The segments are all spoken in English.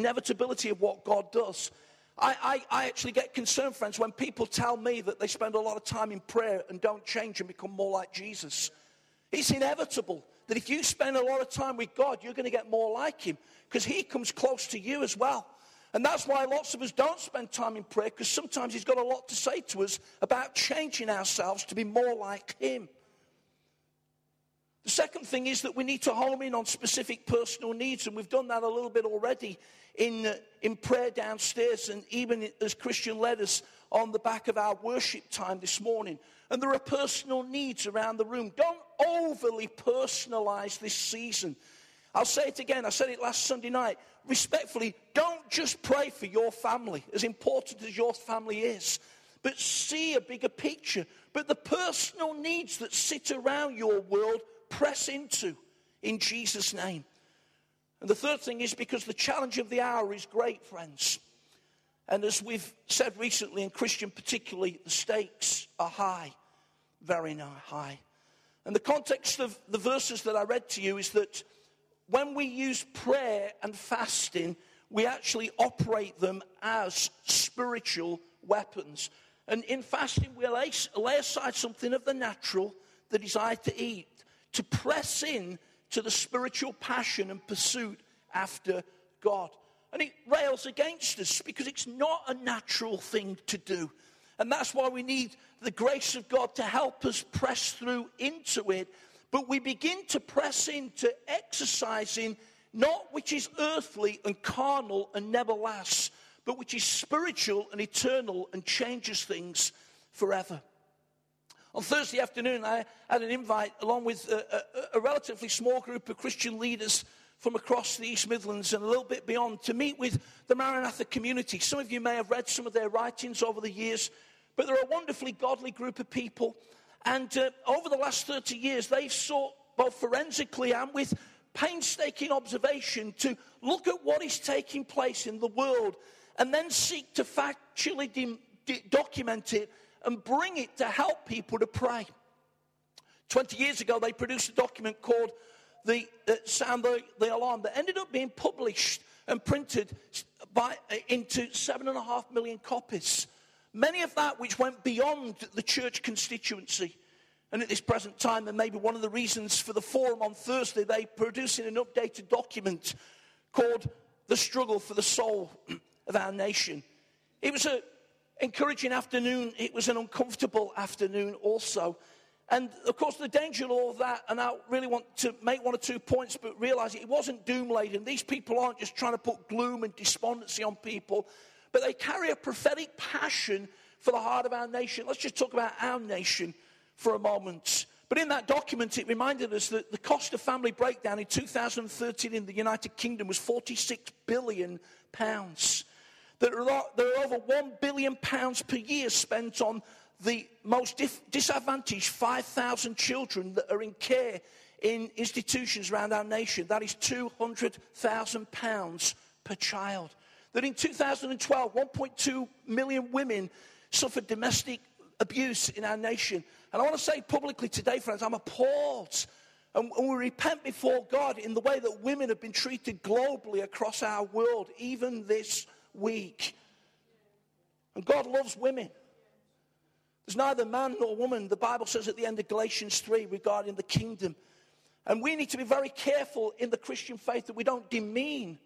inevitability of what God does. I, I, I, actually get concerned, friends, when people tell me that they spend a lot of time in prayer and don't change and become more like Jesus. It's inevitable that if you spend a lot of time with God, you're going to get more like Him because He comes close to you as well. And that's why lots of us don't spend time in prayer because sometimes He's got a lot to say to us about changing ourselves to be more like Him. The second thing is that we need to home in on specific personal needs, and we've done that a little bit already in, uh, in prayer downstairs and even as Christian letters on the back of our worship time this morning. And there are personal needs around the room. Don't overly personalize this season. I'll say it again, I said it last Sunday night. Respectfully, don't just pray for your family, as important as your family is, but see a bigger picture. But the personal needs that sit around your world press into in Jesus' name. And the third thing is because the challenge of the hour is great, friends. And as we've said recently, in Christian particularly, the stakes are high, very high. And the context of the verses that I read to you is that when we use prayer and fasting, we actually operate them as spiritual weapons. And in fasting, we lay, lay aside something of the natural, the desire to eat, to press in to the spiritual passion and pursuit after God. And it rails against us because it's not a natural thing to do. And that's why we need the grace of God to help us press through into it. But we begin to press into exercising not which is earthly and carnal and never lasts, but which is spiritual and eternal and changes things forever. On Thursday afternoon, I had an invite along with a, a, a, relatively small group of Christian leaders from across the East Midlands and a little bit beyond to meet with the Maranatha community. Some of you may have read some of their writings over the years, but they're a wonderfully godly group of people. And uh, over the last 30 years, they've sought both forensically and with painstaking observation to look at what is taking place in the world and then seek to factually de- document it and bring it to help people to pray. 20 years ago, they produced a document called the uh, Sound the, the, Alarm that ended up being published and printed by, uh, into seven and a half million copies. Many of that which went beyond the church constituency. And at this present time, and maybe one of the reasons for the forum on Thursday, they producing an updated document called The Struggle for the Soul of Our Nation. It was a encouraging afternoon. It was an uncomfortable afternoon also. And of course, the danger of all of that, and I really want to make one or two points, but realize it wasn't doom laden. These people aren't just trying to put gloom and despondency on people, but they carry a prophetic passion for the heart of our nation. Let's just talk about our nation for a moment. But in that document, it reminded us that the cost of family breakdown in 2013 in the United Kingdom was 46 billion pounds. There are, there are over 1 billion pounds per year spent on the most disadvantaged 5,000 children that are in care in institutions around our nation. That is 200,000 pounds per child. That in 2012, 1.2 million women suffered domestic abuse in our nation. And I want to say publicly today, friends, I'm appalled. And we repent before God in the way that women have been treated globally across our world, even this week. And God loves women. There's neither man nor woman, the Bible says at the end of Galatians 3 regarding the kingdom. And we need to be very careful in the Christian faith that we don't demean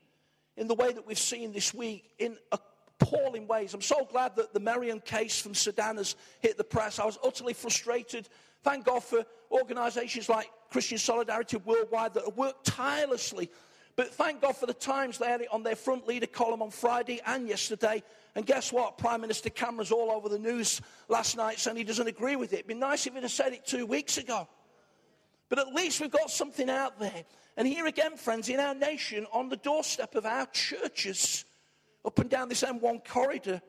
in the way that we've seen this week in appalling ways. I'm so glad that the Meriam case from Sudan has hit the press. I was utterly frustrated. Thank God for organizations like Christian Solidarity Worldwide that have worked tirelessly but thank God for the Times, they had it on their front leader column on Friday and yesterday. And guess what? Prime Minister Cameron's all over the news last night saying he doesn't agree with it. It'd be nice if he'd have said it two weeks ago. But at least we've got something out there. And here again, friends, in our nation, on the doorstep of our churches, up and down this M1 corridor,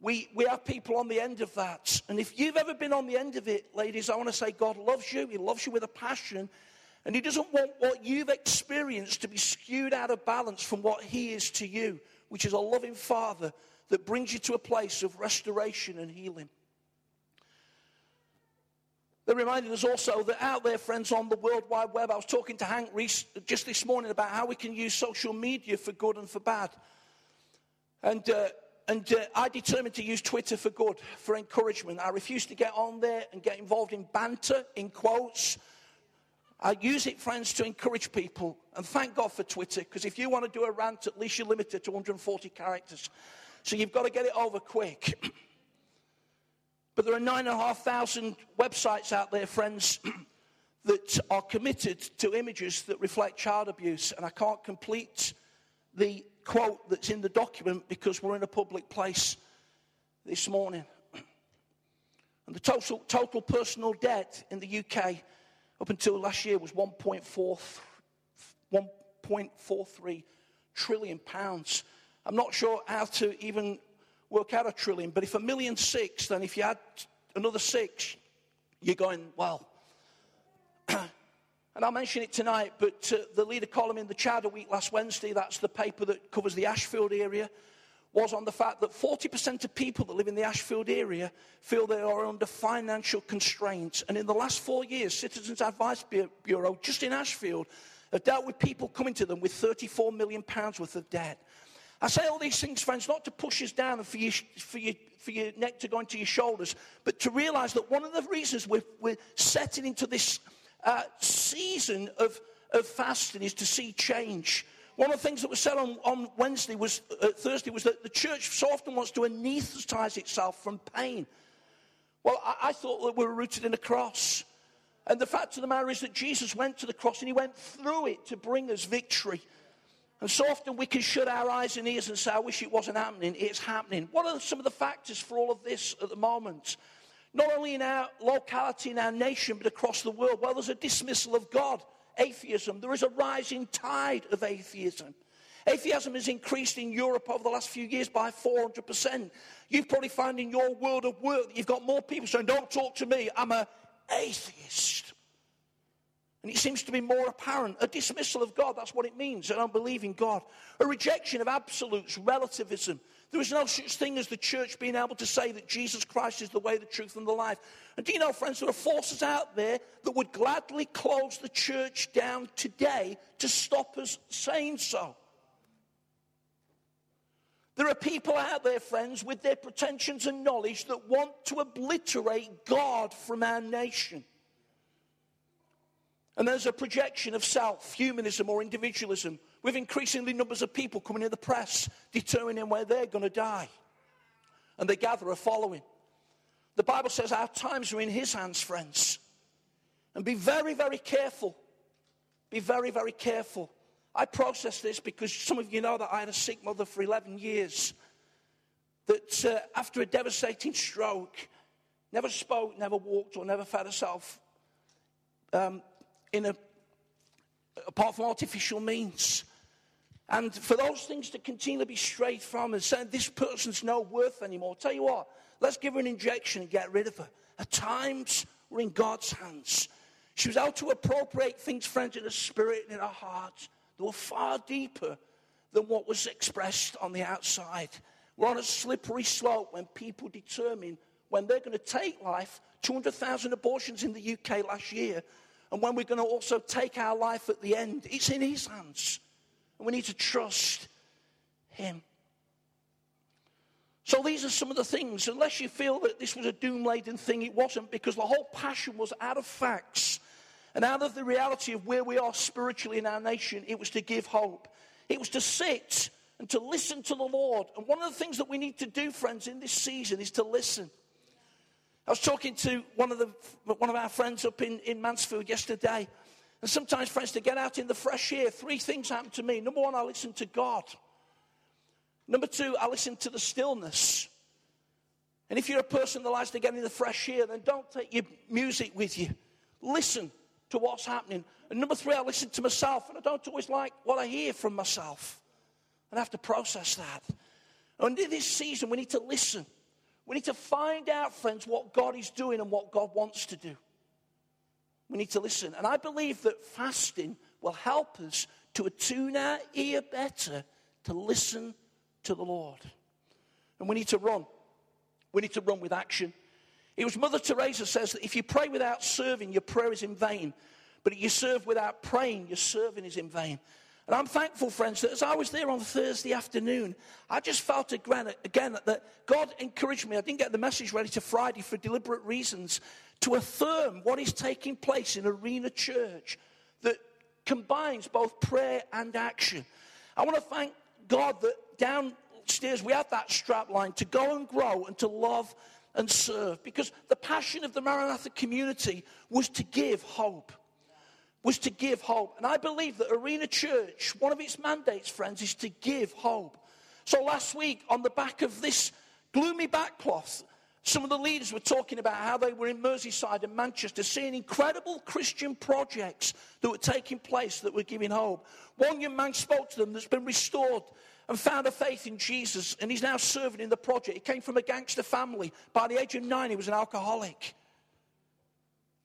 we, we have people on the end of that. And if you've ever been on the end of it, ladies, I want to say God loves you. He loves you with a passion. And He doesn't want what you've experienced to be skewed out of balance from what He is to you, which is a loving Father that brings you to a place of restoration and healing. They reminded us also that out there, friends, on the World Wide Web, I was talking to Hank Reese just this morning about how we can use social media for good and for bad. And, uh, and uh, I determined to use Twitter for good, for encouragement. I refused to get on there and get involved in banter, in quotes. I use it, friends, to encourage people. And thank God for Twitter, because if you want to do a rant, at least you're limited to 140 characters. So you've got to get it over quick. But there are 9,500 websites out there, friends, that are committed to images that reflect child abuse. And I can't complete the quote that's in the document because we're in a public place this morning. And the total, total personal debt in the UK up until last year was 1.43 trillion pounds. I'm not sure how to even work out a trillion. But if a million six, then if you add another six, you're going, well. and I'll mention it tonight, but uh, the leader column in the Chowder Week last Wednesday, that's the paper that covers the Ashfield area, was on the fact that 40% of people that live in the Ashfield area feel they are under financial constraints. And in the last four years, Citizens Advice Bureau, just in Ashfield, have dealt with people coming to them with 34 million pounds worth of debt. I say all these things, friends, not to push us down and for, you, for, you, for your neck to go into your shoulders, but to realize that one of the reasons we're, we're setting into this uh, season of, of fasting is to see change. One of the things that was said on, on Wednesday was, uh, Thursday was that the church so often wants to anesthetize itself from pain. Well, I, I thought that we were rooted in a cross. And the fact of the matter is that Jesus went to the cross and he went through it to bring us victory. And so often we can shut our eyes and ears and say, I wish it wasn't happening. It's happening. What are some of the factors for all of this at the moment? Not only in our locality, in our nation, but across the world. Well, there's a dismissal of God, atheism. There is a rising tide of atheism. Atheism has increased in Europe over the last few years by 400%. You've probably find in your world of work that you've got more people saying, Don't talk to me, I'm an atheist. And it seems to be more apparent. A dismissal of God, that's what it means, an unbelief in God. A rejection of absolutes, relativism. There is no such thing as the church being able to say that Jesus Christ is the way, the truth, and the life. And do you know, friends, there are forces out there that would gladly close the church down today to stop us saying so. There are people out there, friends, with their pretensions and knowledge that want to obliterate God from our nation. And there's a projection of self, humanism, or individualism, with increasingly numbers of people coming in the press determining where they're going to die. And they gather a following. The Bible says our times are in His hands, friends. And be very, very careful. Be very, very careful. I process this because some of you know that I had a sick mother for 11 years. That uh, after a devastating stroke, never spoke, never walked, or never fed herself. Um, in a, apart from artificial means. And for those things to continually be straight from and saying this person's no worth anymore, tell you what, let's give her an injection and get rid of her. At times, we're in God's hands. She was able to appropriate things, friends, in her spirit and in her heart that were far deeper than what was expressed on the outside. We're on a slippery slope when people determine when they're going to take life. 200,000 abortions in the UK last year and when we're going to also take our life at the end. It's in His hands. And we need to trust Him. So these are some of the things. Unless you feel that this was a doom laden thing, it wasn't, because the whole passion was out of facts and out of the reality of where we are spiritually in our nation. It was to give hope, it was to sit and to listen to the Lord. And one of the things that we need to do, friends, in this season is to listen. I was talking to one of, the, one of our friends up in, in Mansfield yesterday. And sometimes, friends, to get out in the fresh air, three things happen to me. Number one, I listen to God. Number two, I listen to the stillness. And if you're a person that likes to get in the fresh air, then don't take your music with you. Listen to what's happening. And number three, I listen to myself. And I don't always like what I hear from myself. And I have to process that. And in this season, we need to listen. We need to find out, friends, what God is doing and what God wants to do. We need to listen. And I believe that fasting will help us to attune our ear better to listen to the Lord. And we need to run. We need to run with action. It was Mother Teresa says that if you pray without serving, your prayer is in vain. But if you serve without praying, your serving is in vain. And I'm thankful, friends, that as I was there on Thursday afternoon, I just felt again, again that God encouraged me. I didn't get the message ready to Friday for deliberate reasons to affirm what is taking place in Arena Church that combines both prayer and action. I want to thank God that downstairs we have that strap line to go and grow and to love and serve because the passion of the Maranatha community was to give hope was to give hope. And I believe that Arena Church, one of its mandates, friends, is to give hope. So last week, on the back of this gloomy backcloth, some of the leaders were talking about how they were in Merseyside and Manchester, seeing incredible Christian projects that were taking place that were giving hope. One young man spoke to them that's been restored and found a faith in Jesus, and he's now serving in the project. He came from a gangster family. By the age of nine, he was an alcoholic.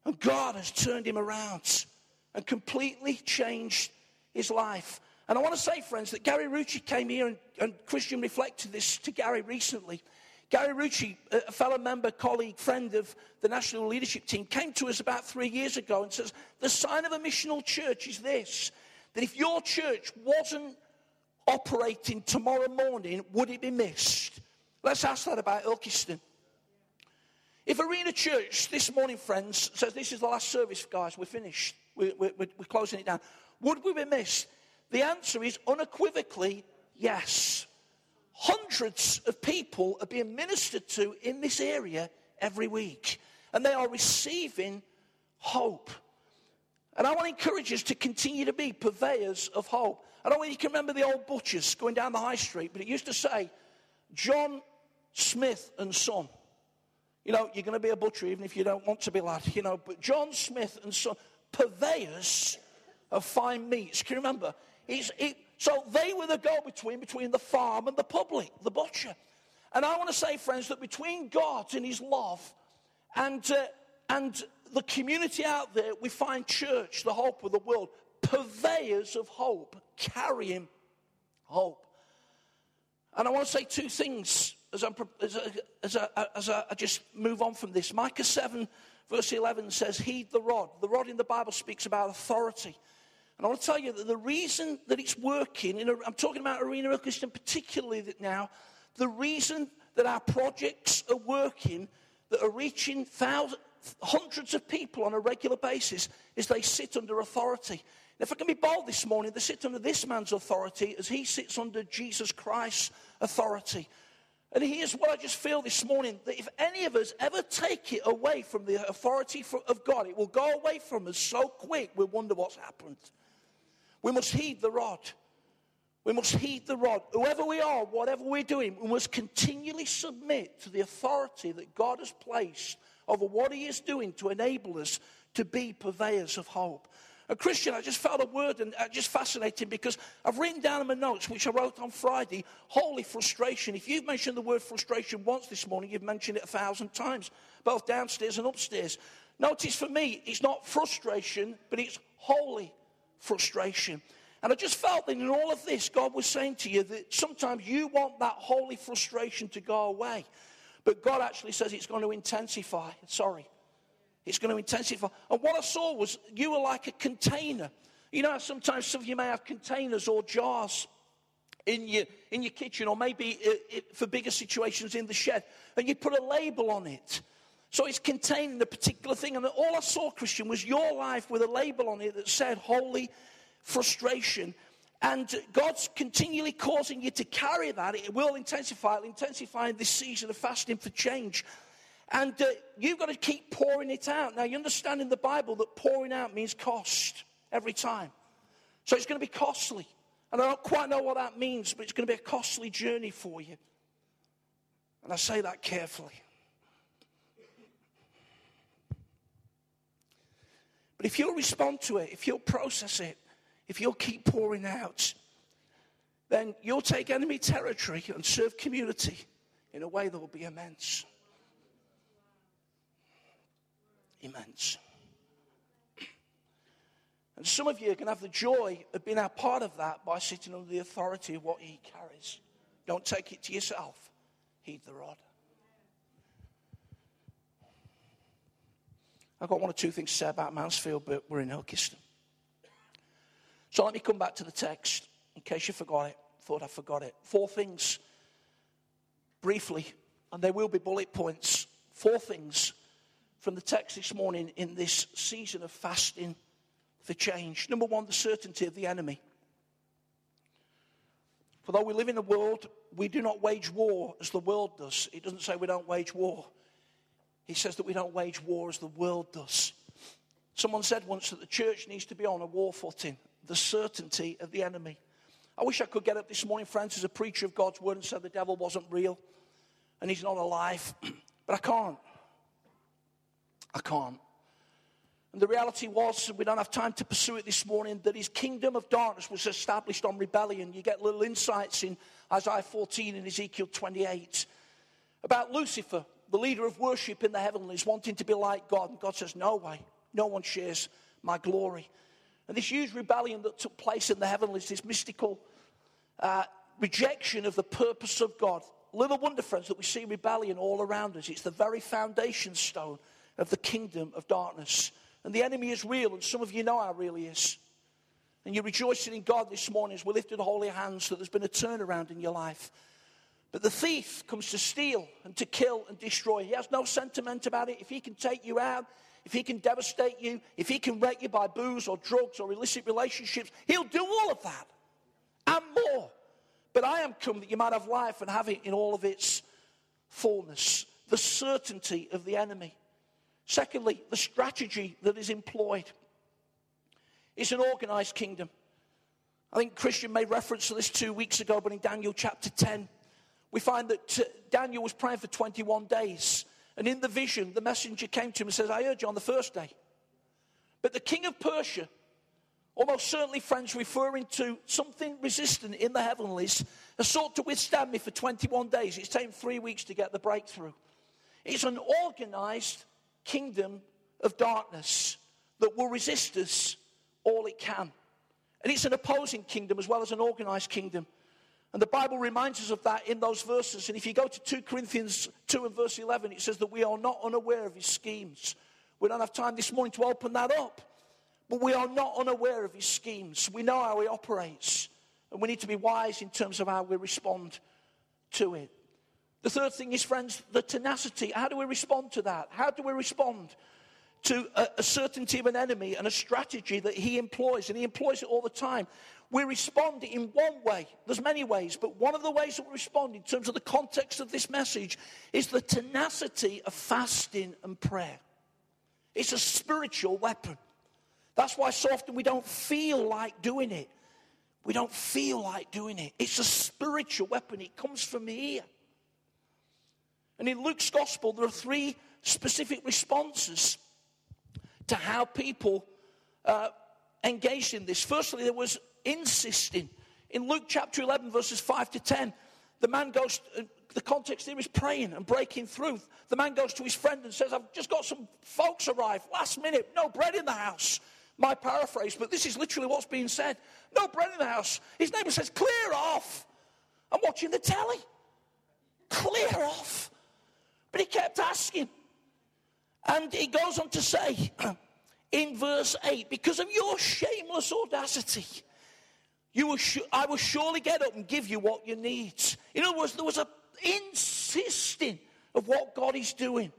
And God has turned him around and completely changed his life. And I want to say, friends, that Gary Rucci came here and, and Christian reflected this to Gary recently. Gary Rucci, a fellow member, colleague, friend of the national leadership team, came to us about three years ago and says, The sign of a missional church is this that if your church wasn't operating tomorrow morning, would it be missed? Let's ask that about Ilkeston. If Arena Church this morning, friends, says this is the last service, guys, we're finished we're, we're, we're closing it down. Would we be missed? The answer is unequivocally yes. Hundreds of people are being ministered to in this area every week, and they are receiving hope. And I want to encourage us to continue to be purveyors of hope. I don't know if you can remember the old butchers going down the high street, but it used to say, John Smith and Son. You know, you're going to be a butcher even if you don't want to be, lad. You know, but John Smith and Son purveyors of fine meats. Can you remember? He, so they were the go between between the farm and the public, the butcher. And I want to say, friends, that between God and His love and, uh, and the community out there, we find church, the hope of the world, purveyors of hope, carrying hope. And I want to say two things as, I'm, as, as, I, as I just move on from this. Micah 7 Verse 11 says, Heed the rod. The rod in the Bible speaks about authority. And I want to tell you that the reason that it's working, in a, I'm talking about Arena Ilkeston particularly that now, the reason that our projects are working, that are reaching thousands, hundreds of people on a regular basis, is they sit under authority. if I can be bold this morning, they sit under this man's authority as he sits under Jesus Christ's authority. And here's what I just feel this morning that if any of us ever take it away from the authority of God, it will go away from us so quick we wonder what's happened. We must heed the rod. We must heed the rod. Whoever we are, whatever we're doing, we must continually submit to the authority that God has placed over what He is doing to enable us to be purveyors of hope. A Christian, I just felt a word and uh, just fascinating because I've written down in my notes, which I wrote on Friday, holy frustration. If you've mentioned the word frustration once this morning, you've mentioned it a thousand times, both downstairs and upstairs. Notice for me, it's not frustration, but it's holy frustration. And I just felt that in all of this, God was saying to you that sometimes you want that holy frustration to go away. But God actually says it's going to intensify. Sorry. It's going to intensify. And what I saw was you were like a container. You know, sometimes some of you may have containers or jars in your, in your kitchen, or maybe it, it, for bigger situations in the shed, and you put a label on it. So it's containing a particular thing. And all I saw, Christian, was your life with a label on it that said holy frustration. And God's continually causing you to carry that. It will intensify. It'll intensify in this season of fasting for change. And uh, you've got to keep pouring it out. Now, you understand in the Bible that pouring out means cost every time. So it's going to be costly. And I don't quite know what that means, but it's going to be a costly journey for you. And I say that carefully. But if you'll respond to it, if you'll process it, if you'll keep pouring out, then you'll take enemy territory and serve community in a way that will be immense immense. And some of you can have the joy of being a part of that by sitting under the authority of what he carries. Don't take it to yourself, heed the rod. I've got one or two things to say about Mansfield, but we're in Ilkeston. So let me come back to the text in case you forgot it. Thought I forgot it. Four things, briefly, and they will be bullet points. Four things from the text this morning in this season of fasting for change. Number one, the certainty of the enemy. For though we live in a world, we do not wage war as the world does. It doesn't say we don't wage war. He says that we don't wage war as the world does. Someone said once that the church needs to be on a war footing, the certainty of the enemy. I wish I could get up this morning, friends, as a preacher of God's word and say the devil wasn't real and he's not alive, but I can't. I can't. And the reality was, we don't have time to pursue it this morning, that his kingdom of darkness was established on rebellion. You get little insights in Isaiah 14 and Ezekiel 28 about Lucifer, the leader of worship in the heavenlies, wanting to be like God. And God says, No way, no one shares my glory. And this huge rebellion that took place in the heavenlies, this mystical uh, rejection of the purpose of God. Little wonder, friends, that we see rebellion all around us. It's the very foundation stone of the kingdom of darkness. And the enemy is real, and some of you know how real he is. And you're rejoicing in God this morning as we lifted holy hands that there's been a turnaround in your life. But the thief comes to steal and to kill and destroy. He has no sentiment about it. If he can take you out, if he can devastate you, if he can wreck you by booze or drugs or illicit relationships, he'll do all of that and more. But I am come that you might have life and have it in all of its fullness. The certainty of the enemy. Secondly, the strategy that is employed. It's an organized kingdom. I think Christian made reference to this two weeks ago, but in Daniel chapter 10, we find that uh, Daniel was praying for 21 days. And in the vision, the messenger came to him and says, I heard you on the first day. But the king of Persia, almost certainly, friends, referring to something resistant in the heavenlies, has sought to withstand me for 21 days. It's taken three weeks to get the breakthrough. It's an organized kingdom of darkness that will resist us all it can. And it's an opposing kingdom as well as an organized kingdom. And the Bible reminds us of that in those verses. And if you go to 2 Corinthians 2 and verse 11, it says that we are not unaware of his schemes. We don't have time this morning to open that up. But we are not unaware of his schemes. We know how he operates. And we need to be wise in terms of how we respond to it. The third thing is, friends, the tenacity. How do we respond to that? How do we respond to a, a, certainty of an enemy and a strategy that he employs? And he employs it all the time. We respond in one way. There's many ways, but one of the ways that we respond in terms of the context of this message is the tenacity of fasting and prayer. It's a spiritual weapon. That's why so often we don't feel like doing it. We don't feel like doing it. It's a spiritual weapon. It comes from here. And in Luke's gospel, there are three specific responses to how people uh, engaged in this. Firstly, there was insisting. In Luke chapter 11, verses 5 to 10, the man goes, uh, the context here is praying and breaking through. The man goes to his friend and says, I've just got some folks arrive last minute, no bread in the house. My paraphrase, but this is literally what's being said. No bread in the house. His neighbor says, Clear off. I'm watching the telly. Clear off. But he kept asking. And he goes on to say in verse 8, because of your shameless audacity, you will sh- I will surely get up and give you what you need. In other words, there was a insisting of what God is doing.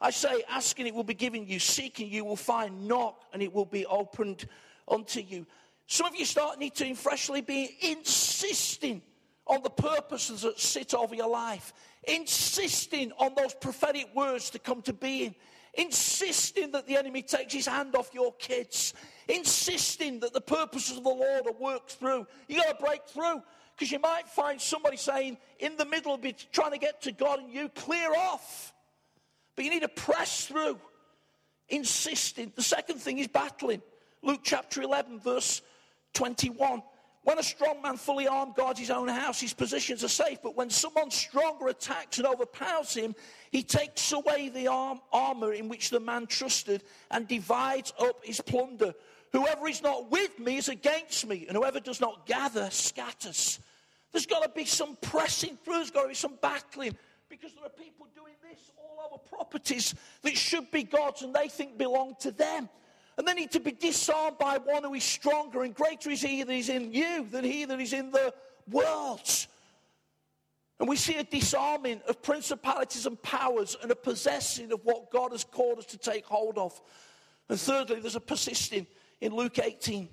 I say, asking it will be given you, seeking you will find, knock and it will be opened unto you. Some of you start need to freshly be insisting on the purposes that sit over your life, insisting on those prophetic words to come to being, insisting that the enemy takes his hand off your kids, insisting that the purposes of the Lord are worked through. You got to break through because you might find somebody saying in the middle of it, trying to get to God, and you clear off. But you need to press through, insisting. The second thing is battling. Luke chapter 11, verse 21. When a strong man fully armed guards his own house, his positions are safe. But when someone stronger attacks and overpowers him, he takes away the arm, armor in which the man trusted and divides up his plunder. Whoever is not with me is against me, and whoever does not gather scatters. There's got to be some pressing through, there's got to be some battling. because there are people doing this all over properties that should be God's and they think belong to them. And they need to be disarmed by one who is stronger and greater is he that is in you than he that is in the world. And we see a disarming of principalities and powers and a possessing of what God has called us to take hold of. And thirdly, there's a persisting in Luke 18.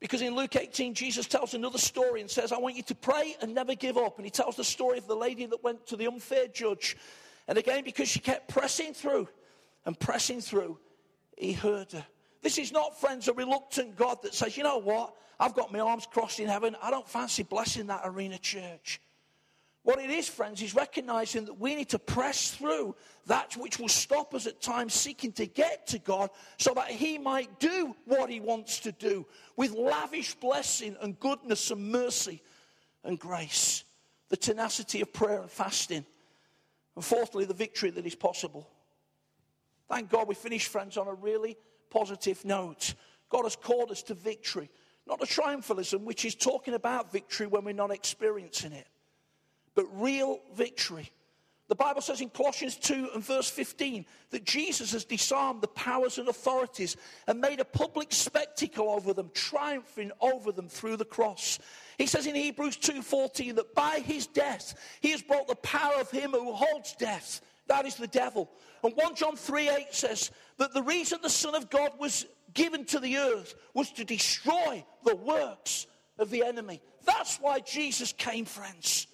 Because in Luke 18, Jesus tells another story and says, I want you to pray and never give up. And he tells the story of the lady that went to the unfair judge. And again, because she kept pressing through and pressing through, he heard her. This is not, friends, a reluctant God that says, you know what? I've got my arms crossed in heaven. I don't fancy blessing that arena church. What it is, friends, is recognizing that we need to press through that which will stop us at times seeking to get to God so that He might do what He wants to do with lavish blessing and goodness and mercy and grace. The tenacity of prayer and fasting. And fourthly, the victory that is possible. Thank God we finished, friends, on a really positive note. God has called us to victory, not a triumphalism, which is talking about victory when we're not experiencing it but real victory. The Bible says in Colossians 2 and verse 15 that Jesus has disarmed the powers and authorities and made a public spectacle over them, triumphing over them through the cross. He says in Hebrews 2:14 that by his death he has brought the power of him who holds death, that is the devil. And 1 John 3 8 says that the reason the Son of God was given to the earth was to destroy the works of the enemy. That's why Jesus came, friends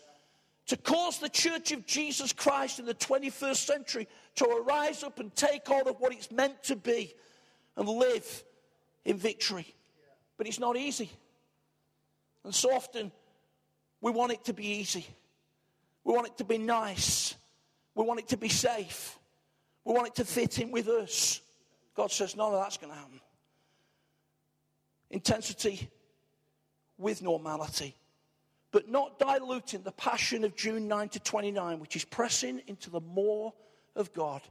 to cause the church of Jesus Christ in the 21st century to arise up and take hold of what it's meant to be and live in victory. But it's not easy. And so often we want it to be easy. We want it to be nice. We want it to be safe. We want it to fit in with us. God says, none of that's going to happen. Intensity with normality but not diluting the passion of June 9 to 29, which is pressing into the more of God,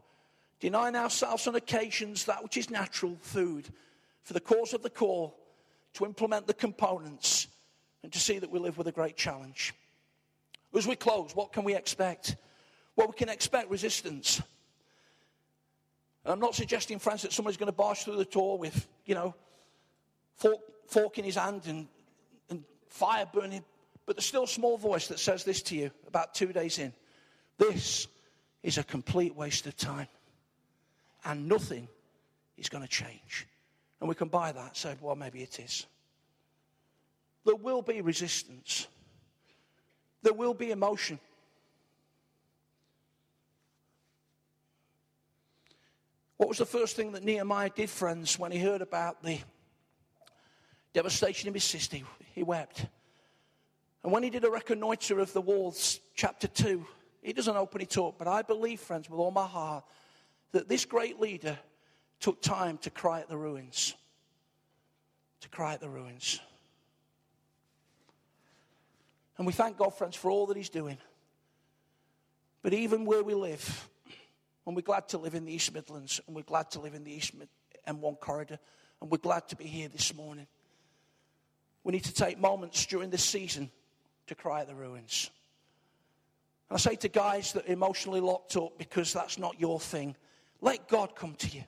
denying ourselves on occasions that which is natural food for the cause of the call, to implement the components, and to see that we live with a great challenge. As we close, what can we expect? Well, we can expect resistance. And I'm not suggesting, friends, that somebody's going to barge through the door with, you know, fork, fork in his hand and, and fire burning but there's still a small voice that says this to you about two days in this is a complete waste of time. And nothing is going to change. And we can buy that, say, well, maybe it is. There will be resistance, there will be emotion. What was the first thing that Nehemiah did, friends, when he heard about the devastation of his city? He wept. And when he did a reconnoitre of the walls, chapter 2, he doesn't open it up, but I believe, friends, with all my heart, that this great leader took time to cry at the ruins. To cry at the ruins. And we thank God, friends, for all that he's doing. But even where we live, and we're glad to live in the East Midlands, and we're glad to live in the East Mid- M1 corridor, and we're glad to be here this morning. We need to take moments during this season to cry at the ruins. And I say to guys that are emotionally locked up because that's not your thing, let God come to you.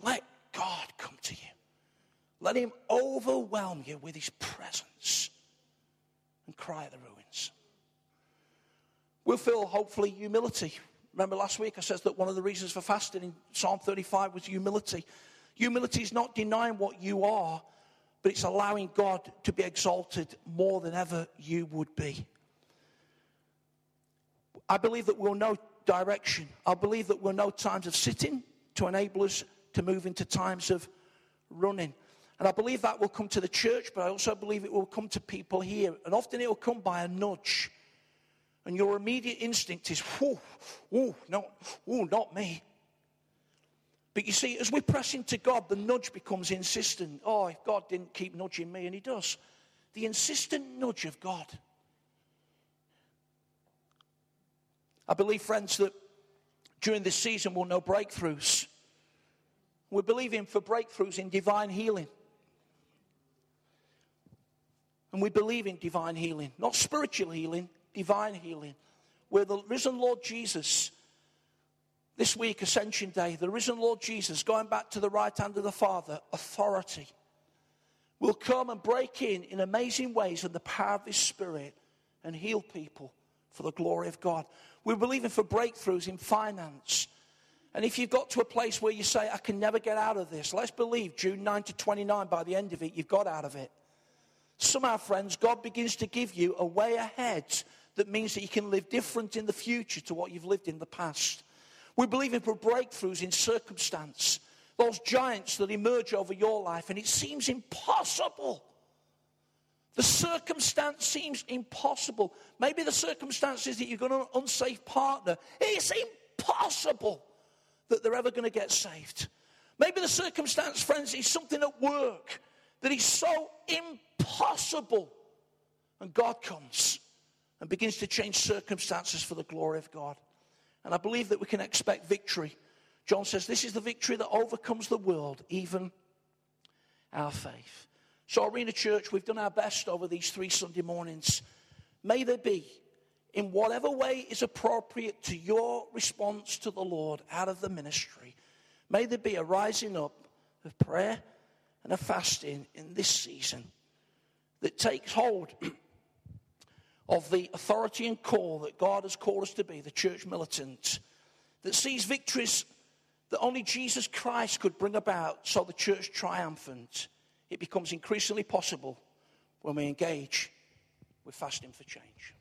Let God come to you. Let Him overwhelm you with His presence and cry at the ruins. We'll feel, hopefully, humility. Remember last week I said that one of the reasons for fasting in Psalm 35 was humility. Humility is not denying what you are, but it's allowing God to be exalted more than ever you would be. I believe that we'll know direction. I believe that we'll know times of sitting to enable us to move into times of running. And I believe that will come to the church, but I also believe it will come to people here. And often it will come by a nudge. And your immediate instinct is, oh, oh, no, oh, not me. But you see, as we press into God, the nudge becomes insistent. Oh, if God didn't keep nudging me, and He does. The insistent nudge of God. I believe, friends, that during this season we'll know breakthroughs. We're believing for breakthroughs in divine healing. And we believe in divine healing, not spiritual healing, divine healing, where the risen Lord Jesus, this week, Ascension Day, the risen Lord Jesus, going back to the right hand of the Father, authority, will come and break in in amazing ways in the power of His Spirit and heal people for the glory of God. We're believing for breakthroughs in finance. And if you've got to a place where you say, I can never get out of this, let's believe June 9 to 29, by the end of it, you've got out of it. Somehow, friends, God begins to give you a way ahead that means that you can live different in the future to what you've lived in the past. We believe in breakthroughs in circumstance, those giants that emerge over your life, and it seems impossible. The circumstance seems impossible. Maybe the circumstance is that you've got an unsafe partner. It's impossible that they're ever going to get saved. Maybe the circumstance, friends, is something at work that is so impossible. And God comes and begins to change circumstances for the glory of God. And I believe that we can expect victory. John says, This is the victory that overcomes the world, even our faith. So, Arena Church, we've done our best over these three Sunday mornings. May there be, in whatever way is appropriate to your response to the Lord out of the ministry, may there be a rising up of prayer and a fasting in this season that takes hold of the authority and call that God has called us to be, the church militant, that sees victories that only Jesus Christ could bring about so the church triumphant, it becomes increasingly possible when we engage with fasting for change.